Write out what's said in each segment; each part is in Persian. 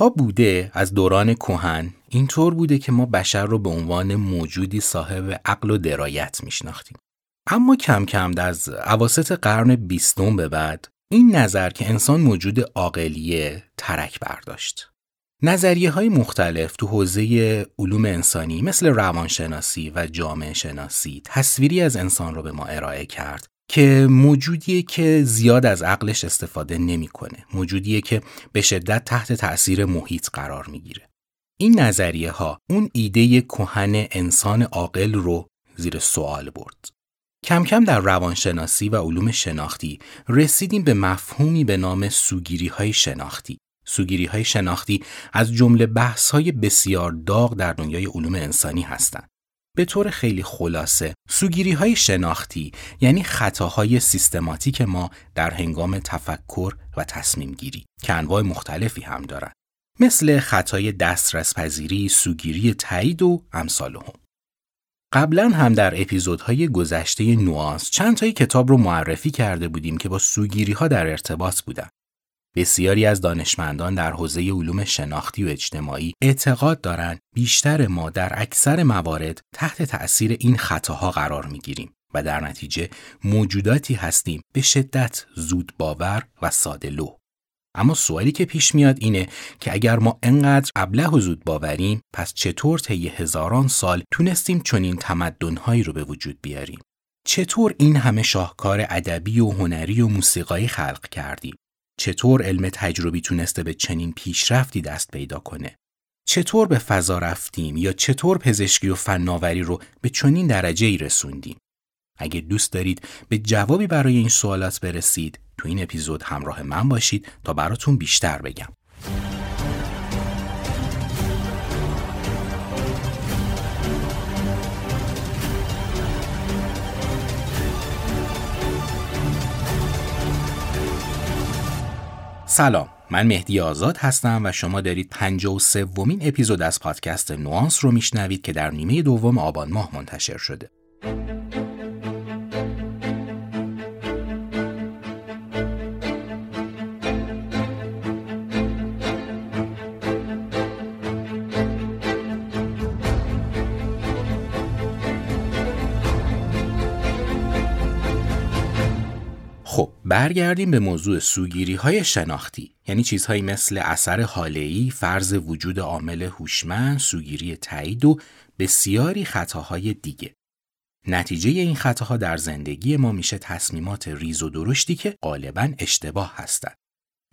تا بوده از دوران کهن اینطور بوده که ما بشر رو به عنوان موجودی صاحب عقل و درایت میشناختیم. اما کم کم از عواسط قرن بیستم به بعد این نظر که انسان موجود عاقلیه ترک برداشت. نظریه های مختلف تو حوزه علوم انسانی مثل روانشناسی و جامعه شناسی تصویری از انسان رو به ما ارائه کرد که موجودیه که زیاد از عقلش استفاده نمی‌کنه. موجودیه که به شدت تحت تأثیر محیط قرار می‌گیره. این نظریه ها اون ایده کهن انسان عاقل رو زیر سوال برد. کم کم در روانشناسی و علوم شناختی رسیدیم به مفهومی به نام سوگیری های شناختی. سوگیری های شناختی از جمله بحث های بسیار داغ در دنیای علوم انسانی هستند. به طور خیلی خلاصه سوگیری های شناختی یعنی خطاهای سیستماتیک ما در هنگام تفکر و تصمیم گیری که انواع مختلفی هم دارن مثل خطای دسترس پذیری، سوگیری تایید و امثال هم. قبلا هم در اپیزودهای گذشته نواز چند تای کتاب رو معرفی کرده بودیم که با سوگیری ها در ارتباط بودن. بسیاری از دانشمندان در حوزه علوم شناختی و اجتماعی اعتقاد دارند بیشتر ما در اکثر موارد تحت تأثیر این خطاها قرار می‌گیریم و در نتیجه موجوداتی هستیم به شدت زود باور و ساده لو. اما سوالی که پیش میاد اینه که اگر ما انقدر ابله و زود باوریم پس چطور طی هزاران سال تونستیم چنین تمدنهایی رو به وجود بیاریم؟ چطور این همه شاهکار ادبی و هنری و موسیقایی خلق کردیم؟ چطور علم تجربی تونسته به چنین پیشرفتی دست پیدا کنه؟ چطور به فضا رفتیم یا چطور پزشکی و فناوری رو به چنین درجه ای رسوندیم؟ اگه دوست دارید به جوابی برای این سوالات برسید تو این اپیزود همراه من باشید تا براتون بیشتر بگم. سلام من مهدی آزاد هستم و شما دارید 53 ومین اپیزود از پادکست نوانس رو میشنوید که در نیمه دوم آبان ماه منتشر شده. برگردیم به موضوع سوگیری های شناختی یعنی چیزهایی مثل اثر حاله‌ای، فرض وجود عامل هوشمند، سوگیری تایید و بسیاری خطاهای دیگه. نتیجه این خطاها در زندگی ما میشه تصمیمات ریز و درشتی که غالبا اشتباه هستند.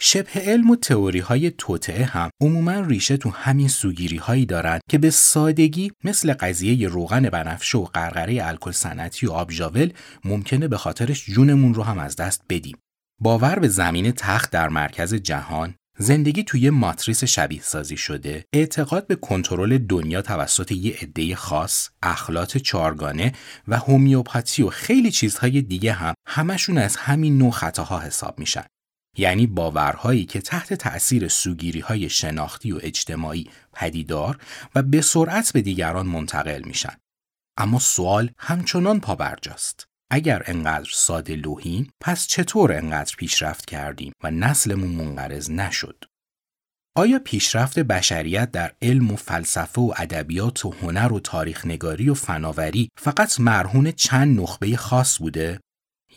شبه علم و تئوری های توطعه هم عموما ریشه تو همین سوگیری هایی دارند که به سادگی مثل قضیه روغن بنفشه و قرقره الکل صنعتی و آبژاول ممکنه به خاطرش جونمون رو هم از دست بدیم. باور به زمین تخت در مرکز جهان زندگی توی ماتریس شبیه سازی شده، اعتقاد به کنترل دنیا توسط یه عده خاص، اخلاط چارگانه و هومیوپاتی و خیلی چیزهای دیگه هم همشون از همین نوع خطاها حساب میشن. یعنی باورهایی که تحت تأثیر سوگیری های شناختی و اجتماعی پدیدار و به سرعت به دیگران منتقل میشن. اما سوال همچنان پابرجاست. اگر انقدر ساده لوحیم پس چطور انقدر پیشرفت کردیم و نسلمون منقرض نشد؟ آیا پیشرفت بشریت در علم و فلسفه و ادبیات و هنر و تاریخ نگاری و فناوری فقط مرهون چند نخبه خاص بوده؟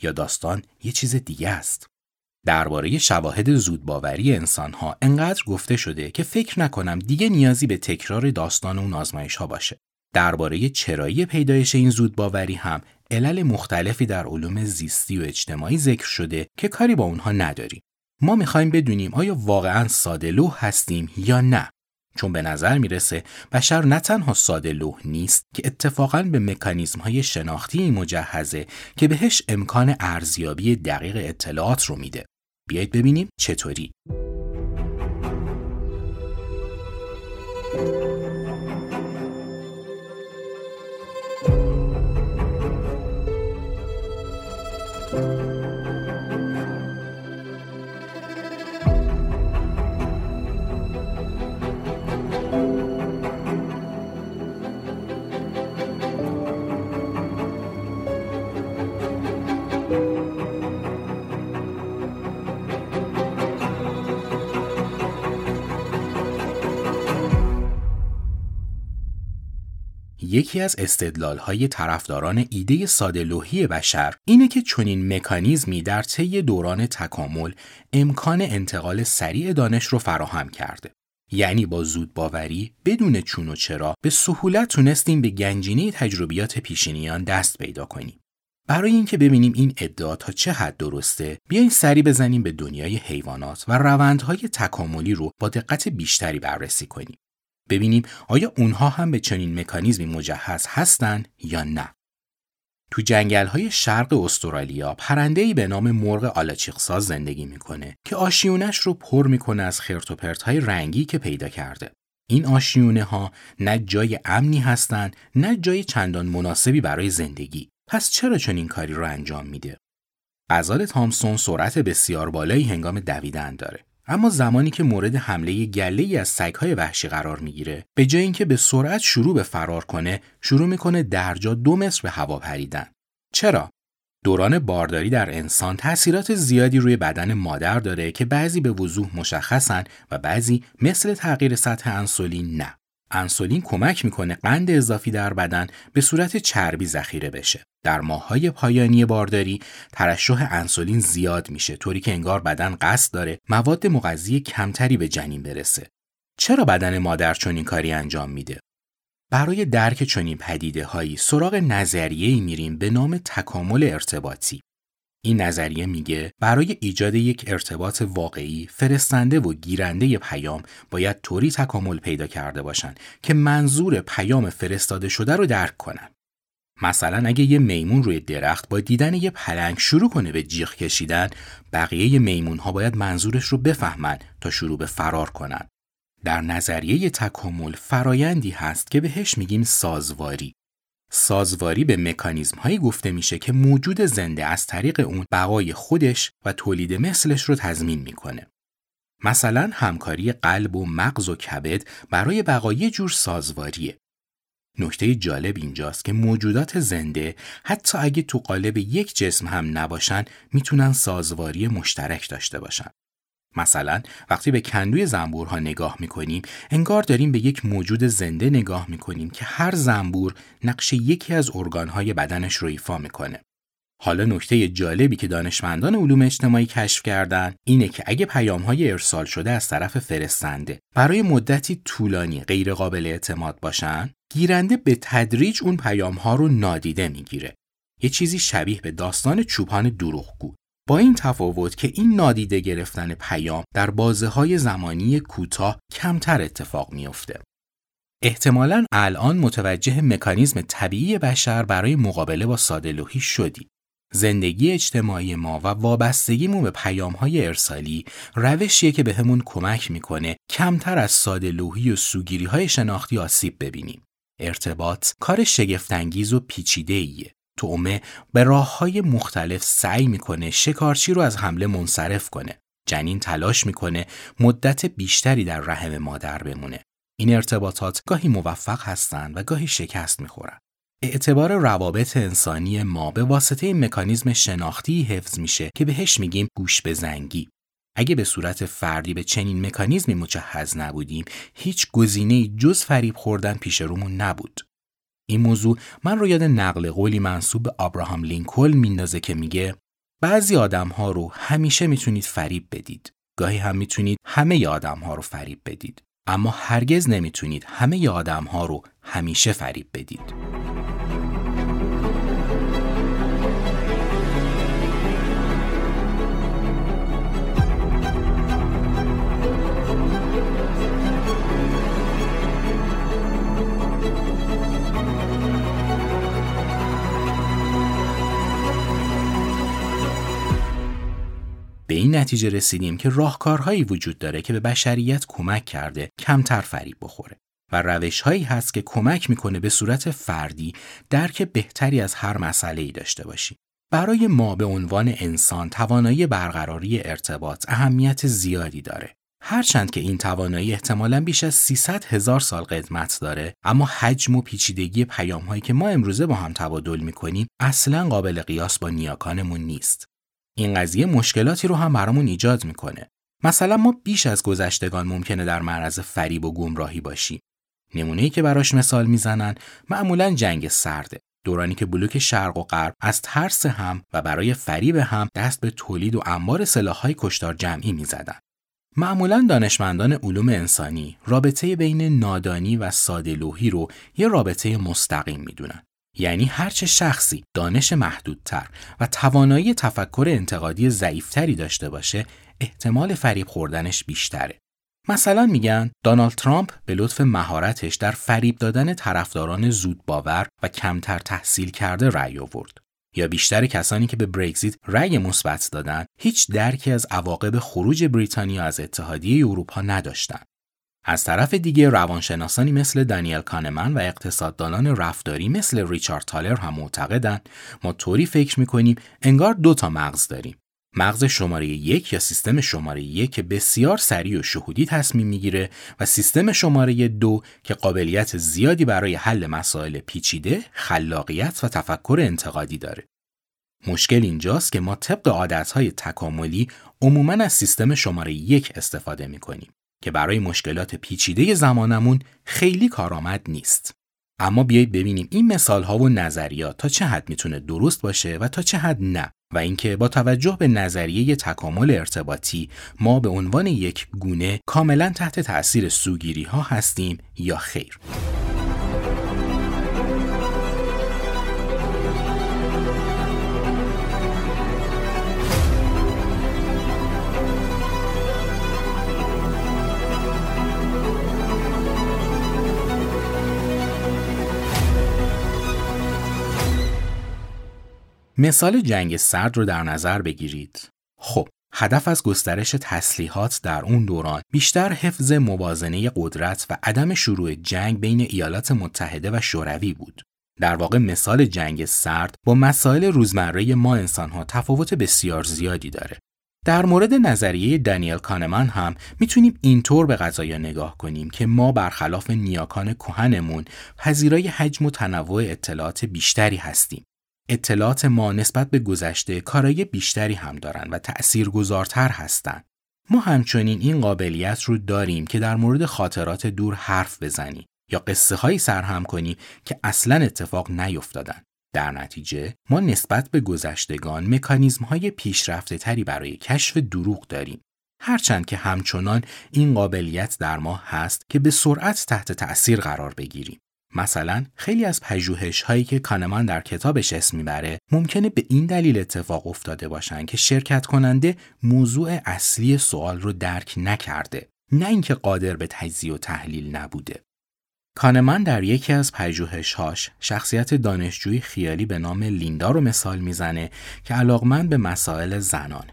یا داستان یه چیز دیگه است؟ درباره شواهد زودباوری انسانها انقدر گفته شده که فکر نکنم دیگه نیازی به تکرار داستان اون آزمایش ها باشه. درباره چرایی پیدایش این زودباوری هم علل مختلفی در علوم زیستی و اجتماعی ذکر شده که کاری با اونها نداریم. ما می‌خوایم بدونیم آیا واقعا ساده لوح هستیم یا نه؟ چون به نظر می‌رسه بشر نه تنها ساده لوح نیست که اتفاقا به مکانیزم های شناختی مجهزه که بهش امکان ارزیابی دقیق اطلاعات رو میده. بیایید ببینیم چطوری. یکی از استدلالهای طرفداران ایده سادهلوحی بشر اینه که چنین مکانیزمی در طی دوران تکامل امکان انتقال سریع دانش رو فراهم کرده. یعنی با زود باوری بدون چون و چرا به سهولت تونستیم به گنجینه تجربیات پیشینیان دست پیدا کنیم. برای اینکه ببینیم این ادعا تا چه حد درسته بیاین سری بزنیم به دنیای حیوانات و روندهای تکاملی رو با دقت بیشتری بررسی کنیم ببینیم آیا اونها هم به چنین مکانیزمی مجهز هستند یا نه تو جنگل های شرق استرالیا پرنده‌ای به نام مرغ آلاچیقساز زندگی می‌کنه که آشیونش رو پر می‌کنه از خرت و های رنگی که پیدا کرده. این آشیونه ها نه جای امنی هستند نه جای چندان مناسبی برای زندگی. پس چرا چنین کاری رو انجام میده؟ غزال تامسون سرعت بسیار بالایی هنگام دویدن داره. اما زمانی که مورد حمله گله ای از سگهای وحشی قرار می‌گیره به جای اینکه به سرعت شروع به فرار کنه شروع می‌کنه درجا دو متر به هوا پریدن چرا دوران بارداری در انسان تاثیرات زیادی روی بدن مادر داره که بعضی به وضوح مشخصن و بعضی مثل تغییر سطح انسولین نه انسولین کمک می‌کنه قند اضافی در بدن به صورت چربی ذخیره بشه. در ماههای پایانی بارداری ترشح انسولین زیاد میشه طوری که انگار بدن قصد داره مواد مغذی کمتری به جنین برسه. چرا بدن مادر چنین کاری انجام میده؟ برای درک چنین پدیده هایی سراغ نظریه میریم به نام تکامل ارتباطی. این نظریه میگه برای ایجاد یک ارتباط واقعی فرستنده و گیرنده پیام باید طوری تکامل پیدا کرده باشند که منظور پیام فرستاده شده رو درک کنن. مثلا اگه یه میمون روی درخت با دیدن یه پلنگ شروع کنه به جیغ کشیدن بقیه میمون ها باید منظورش رو بفهمن تا شروع به فرار کنن. در نظریه تکامل فرایندی هست که بهش میگیم سازواری سازواری به مکانیزم هایی گفته میشه که موجود زنده از طریق اون بقای خودش و تولید مثلش رو تضمین می‌کنه. مثلا همکاری قلب و مغز و کبد برای بقای جور سازواریه. نکته جالب اینجاست که موجودات زنده حتی اگه تو قالب یک جسم هم نباشن می‌تونن سازواری مشترک داشته باشن. مثلا وقتی به کندوی زنبورها نگاه می‌کنیم انگار داریم به یک موجود زنده نگاه می‌کنیم که هر زنبور نقش یکی از ارگانهای بدنش رو ایفا می‌کنه. حالا نکته جالبی که دانشمندان علوم اجتماعی کشف کردن اینه که اگه پیامهای ارسال شده از طرف فرستنده برای مدتی طولانی غیرقابل اعتماد باشن گیرنده به تدریج اون پیامها رو نادیده می‌گیره یه چیزی شبیه به داستان چوپان دروغگو با این تفاوت که این نادیده گرفتن پیام در بازه های زمانی کوتاه کمتر اتفاق میافته. احتمالا الان متوجه مکانیزم طبیعی بشر برای مقابله با سادلوهی شدی. زندگی اجتماعی ما و وابستگیمون به پیام های ارسالی روشیه که بهمون به کمک می‌کنه کمتر از سادلوهی و سوگیری های شناختی آسیب ببینیم. ارتباط کار شگفتانگیز و پیچیده ایه. تومه به راه های مختلف سعی می‌کنه شکارچی رو از حمله منصرف کنه. جنین تلاش می‌کنه مدت بیشتری در رحم مادر بمونه. این ارتباطات گاهی موفق هستند و گاهی شکست می‌خورن. اعتبار روابط انسانی ما به واسطه این مکانیزم شناختی حفظ میشه که بهش میگیم گوش به زنگی. اگه به صورت فردی به چنین مکانیزمی مجهز نبودیم، هیچ گزینه‌ای جز فریب خوردن پیش رومون نبود. این موضوع من رو یاد نقل قولی منصوب به آبراهام لینکلن میندازه که میگه بعضی آدم ها رو همیشه می‌تونید فریب بدید. گاهی هم می‌تونید همه آدم ها رو فریب بدید. اما هرگز نمی‌تونید همه آدم ها رو همیشه فریب بدید. نتیجه رسیدیم که راهکارهایی وجود داره که به بشریت کمک کرده کمتر فریب بخوره و روشهایی هست که کمک می‌کنه به صورت فردی درک بهتری از هر مسئله ای داشته باشیم. برای ما به عنوان انسان توانایی برقراری ارتباط اهمیت زیادی داره. هرچند که این توانایی احتمالا بیش از 300 هزار سال قدمت داره اما حجم و پیچیدگی پیام هایی که ما امروزه با هم تبادل می‌کنیم اصلا قابل قیاس با نیاکانمون نیست این قضیه مشکلاتی رو هم برامون ایجاد می‌کنه. مثلا ما بیش از گذشتگان ممکنه در معرض فریب و گمراهی باشیم. نمونه‌ای که براش مثال می‌زنن معمولا جنگ سرده دورانی که بلوک شرق و غرب از ترس هم و برای فریب هم دست به تولید و انبار سلاح‌های کشتار جمعی می‌زدن. معمولا دانشمندان علوم انسانی رابطه بین نادانی و سادلوهی رو یه رابطه مستقیم می‌دونن. یعنی هرچه شخصی دانش محدودتر و توانایی تفکر انتقادی ضعیفتری داشته باشه احتمال فریب خوردنش بیشتره. مثلا میگن دونالد ترامپ به لطف مهارتش در فریب دادن طرفداران زود باور و کمتر تحصیل کرده رأی آورد. یا بیشتر کسانی که به برگزیت رأی مثبت دادن هیچ درکی از عواقب خروج بریتانیا از اتحادیه اروپا نداشتند. از طرف دیگه روانشناسانی مثل دانیل کانمن و اقتصاددانان رفتاری مثل ریچارد تالر هم معتقدند ما طوری فکر می‌کنیم انگار دو تا مغز داریم مغز شماره یک یا سیستم شماره یک که بسیار سریع و شهودی تصمیم می‌گیره و سیستم شماره دو که قابلیت زیادی برای حل مسائل پیچیده، خلاقیت و تفکر انتقادی داره. مشکل اینجاست که ما طبق عادتهای تکاملی عموما از سیستم شماره یک استفاده می‌کنیم که برای مشکلات پیچیده زمانمون خیلی کارآمد نیست. اما بیایید ببینیم این مثال ها و نظریات تا چه حد می‌تونه درست باشه و تا چه حد نه و اینکه با توجه به نظریه تکامل ارتباطی ما به عنوان یک گونه کاملا تحت تاثیر سوگیری ها هستیم یا خیر. مثال جنگ سرد رو در نظر بگیرید. خب، هدف از گسترش تسلیحات در اون دوران بیشتر حفظ موازنه قدرت و عدم شروع جنگ بین ایالات متحده و شوروی بود. در واقع مثال جنگ سرد با مسائل روزمره ما انسانها تفاوت بسیار زیادی داره. در مورد نظریه دانیل کانمان هم می‌تونیم اینطور به قضایا نگاه کنیم که ما برخلاف نیاکان کهنمون پذیرای حجم و تنوع اطلاعات بیشتری هستیم اطلاعات ما نسبت به گذشته کارایی بیشتری هم دارند و تأثیرگذارتر هستند. ما همچنین این قابلیت رو داریم که در مورد خاطرات دور حرف بزنیم یا قصه هایی سرهم کنیم که اصلا اتفاق نیفتادن. در نتیجه ما نسبت به گذشتگان مکانیزم های پیشرفته تری برای کشف دروغ داریم. هرچند که همچنان این قابلیت در ما هست که به سرعت تحت تأثیر قرار بگیریم. مثلا خیلی از پژوهش هایی که کانمان در کتابش اسم می‌بره ممکنه به این دلیل اتفاق افتاده باشن که شرکت کننده موضوع اصلی سوال رو درک نکرده نه اینکه قادر به تجزیه و تحلیل نبوده. کانمان در یکی از پژوهش‌هاش شخصیت دانشجوی خیالی به نام لیندا رو مثال می‌زنه که علاقمند به مسائل زنان.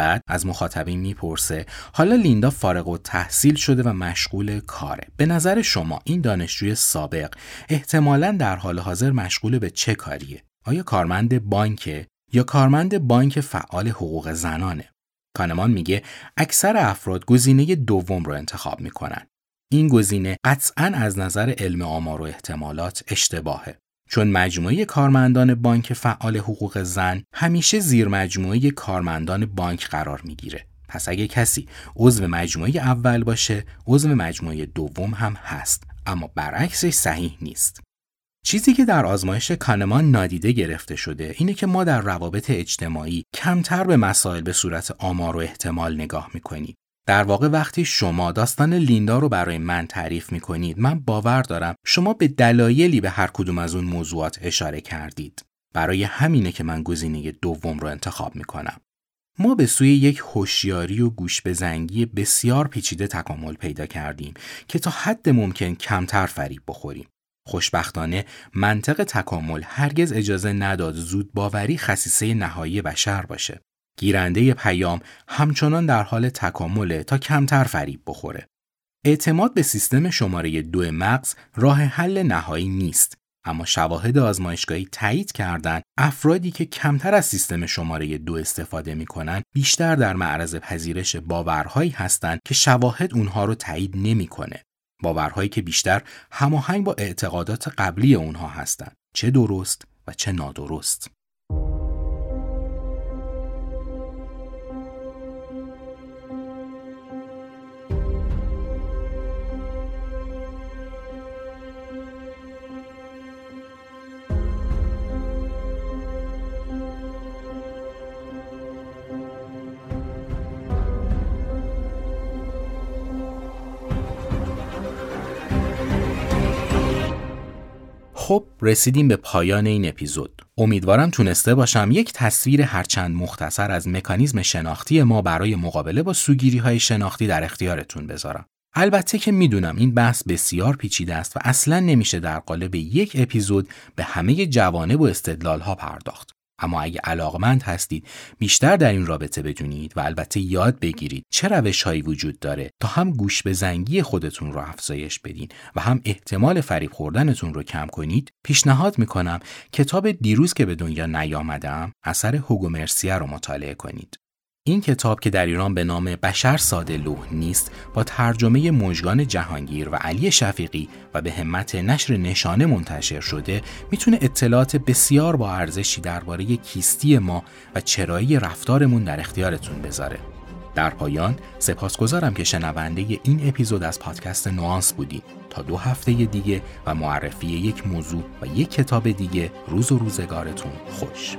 بعد از مخاطبین می‌پرسه حالا لیندا فارغ و تحصیل شده و مشغول کاره. به نظر شما این دانشجوی سابق احتمالا در حال حاضر مشغول به چه کاریه؟ آیا کارمند بانک یا کارمند بانک فعال حقوق زنانه؟ کانمان میگه اکثر افراد گزینه دوم رو انتخاب می‌کنن. این گزینه قطعا از نظر علم آمار و احتمالات اشتباهه. چون مجموعه کارمندان بانک فعال حقوق زن همیشه زیر مجموعه کارمندان بانک قرار می‌گیره. پس اگه کسی عضو مجموعه اول باشه، عضو مجموعه دوم هم هست، اما برعکسش صحیح نیست. چیزی که در آزمایش کانمان نادیده گرفته شده اینه که ما در روابط اجتماعی کمتر به مسائل به صورت آمار و احتمال نگاه می‌کنیم در واقع وقتی شما داستان لیندا رو برای من تعریف می کنید من باور دارم شما به دلایلی به هر کدوم از اون موضوعات اشاره کردید. برای همینه که من گزینه دوم رو انتخاب می کنم. ما به سوی یک هوشیاری و گوش به زنگی بسیار پیچیده تکامل پیدا کردیم که تا حد ممکن کمتر فریب بخوریم. خوشبختانه منطق تکامل هرگز اجازه نداد زود باوری خصیصه نهایی بشر باشه. گیرنده پیام همچنان در حال تکامله تا کمتر فریب بخوره. اعتماد به سیستم شماره دو مغز راه حل نهایی نیست. اما شواهد آزمایشگاهی تایید کردند افرادی که کمتر از سیستم شماره دو استفاده می‌کنن بیشتر در معرض پذیرش باورهایی هستند که شواهد اونها رو تایید نمی‌کنه. باورهایی که بیشتر هماهنگ با اعتقادات قبلی اونها هستند. چه درست و چه نادرست. خب رسیدیم به پایان این اپیزود. امیدوارم تونسته باشم یک تصویر هرچند مختصر از مکانیزم شناختی ما برای مقابله با سوگیری های شناختی در اختیارتون بذارم. البته که می‌دونم این بحث بسیار پیچیده است و اصلا نمیشه در قالب یک اپیزود به همه جوانب و استدلال ها پرداخت. اما اگه علاقمند هستید بیشتر در این رابطه بدونید و البته یاد بگیرید چه روش هایی وجود داره تا هم گوش به زنگی خودتون رو افزایش بدین و هم احتمال فریب خوردنتون رو کم کنید. پیشنهاد می‌کنم کتاب دیروز که به دنیا نیامدم اثر هوگو مرسیه رو مطالعه کنید. این کتاب که در ایران به نام بشر ساده لوح نیست با ترجمه مژگان جهانگیر و علی شفیقی و به همت نشر نشانه منتشر شده می‌تونه اطلاعات بسیار با ارزشی درباره کیستی ما و چرایی رفتارمون در اختیارتون بذاره. در پایان سپاسگزارم که شنونده این اپیزود از پادکست نوانس بودید تا دو هفته دیگه و معرفی یک موضوع و یک کتاب دیگه روز و روزگارتون خوش